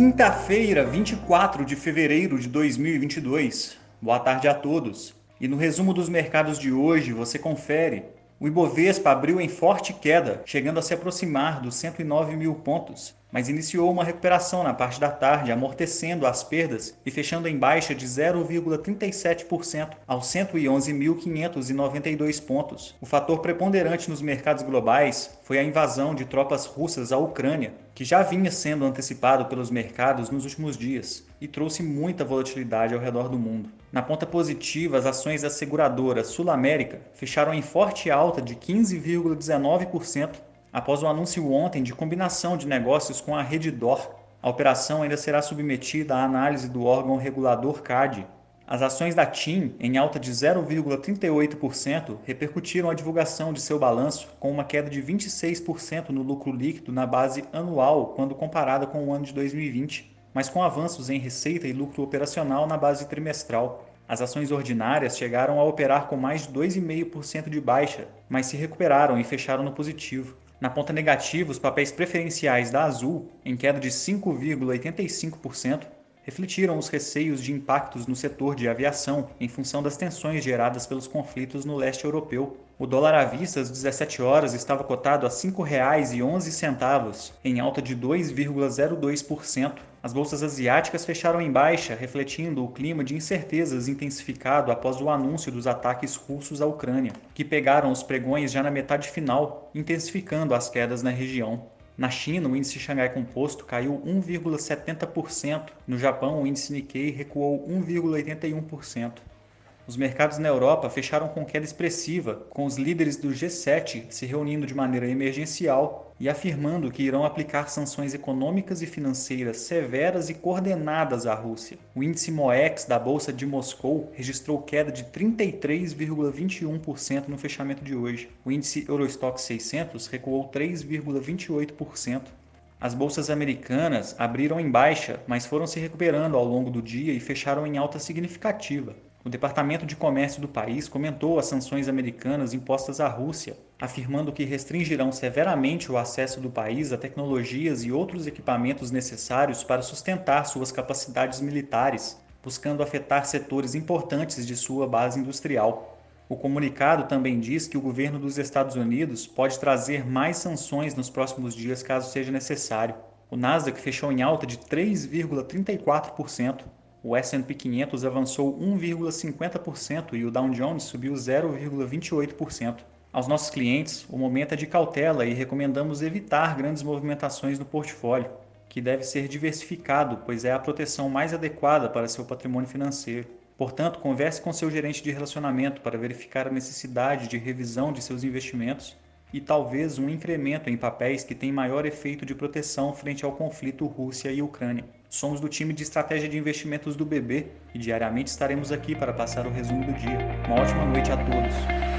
Quinta-feira, 24 de fevereiro de 2022. Boa tarde a todos. E no resumo dos mercados de hoje, você confere. O Ibovespa abriu em forte queda, chegando a se aproximar dos 109 mil pontos, mas iniciou uma recuperação na parte da tarde, amortecendo as perdas e fechando em baixa de 0,37% aos 111.592 pontos. O fator preponderante nos mercados globais foi a invasão de tropas russas à Ucrânia, que já vinha sendo antecipado pelos mercados nos últimos dias e trouxe muita volatilidade ao redor do mundo. Na ponta positiva, as ações da seguradora Sul América fecharam em forte alta de 15,19% após o anúncio ontem de combinação de negócios com a Reddor. A operação ainda será submetida à análise do órgão regulador CAD. As ações da TIM, em alta de 0,38%, repercutiram a divulgação de seu balanço, com uma queda de 26% no lucro líquido na base anual quando comparada com o ano de 2020, mas com avanços em receita e lucro operacional na base trimestral. As ações ordinárias chegaram a operar com mais de 2,5% de baixa, mas se recuperaram e fecharam no positivo. Na ponta negativa, os papéis preferenciais da Azul, em queda de 5,85%, refletiram os receios de impactos no setor de aviação em função das tensões geradas pelos conflitos no leste europeu. O dólar à vista às 17 horas estava cotado a R$ 5,11, em alta de 2,02%. As bolsas asiáticas fecharam em baixa, refletindo o clima de incertezas intensificado após o anúncio dos ataques russos à Ucrânia, que pegaram os pregões já na metade final, intensificando as quedas na região. Na China, o índice Xangai Composto caiu 1,70%. No Japão, o índice Nikkei recuou 1,81%. Os mercados na Europa fecharam com queda expressiva, com os líderes do G7 se reunindo de maneira emergencial e afirmando que irão aplicar sanções econômicas e financeiras severas e coordenadas à Rússia. O índice MOEX da Bolsa de Moscou registrou queda de 33,21% no fechamento de hoje. O índice Eurostock 600 recuou 3,28%. As bolsas americanas abriram em baixa, mas foram se recuperando ao longo do dia e fecharam em alta significativa. O Departamento de Comércio do país comentou as sanções americanas impostas à Rússia, afirmando que restringirão severamente o acesso do país a tecnologias e outros equipamentos necessários para sustentar suas capacidades militares, buscando afetar setores importantes de sua base industrial. O comunicado também diz que o governo dos Estados Unidos pode trazer mais sanções nos próximos dias caso seja necessário. O Nasdaq fechou em alta de 3,34%, o S&P 500 avançou 1,50% e o Dow Jones subiu 0,28%. Aos nossos clientes, o momento é de cautela e recomendamos evitar grandes movimentações no portfólio, que deve ser diversificado, pois é a proteção mais adequada para seu patrimônio financeiro. Portanto, converse com seu gerente de relacionamento para verificar a necessidade de revisão de seus investimentos e talvez um incremento em papéis que têm maior efeito de proteção frente ao conflito Rússia e Ucrânia. Somos do time de estratégia de investimentos do BB e diariamente estaremos aqui para passar o resumo do dia. Uma ótima noite a todos.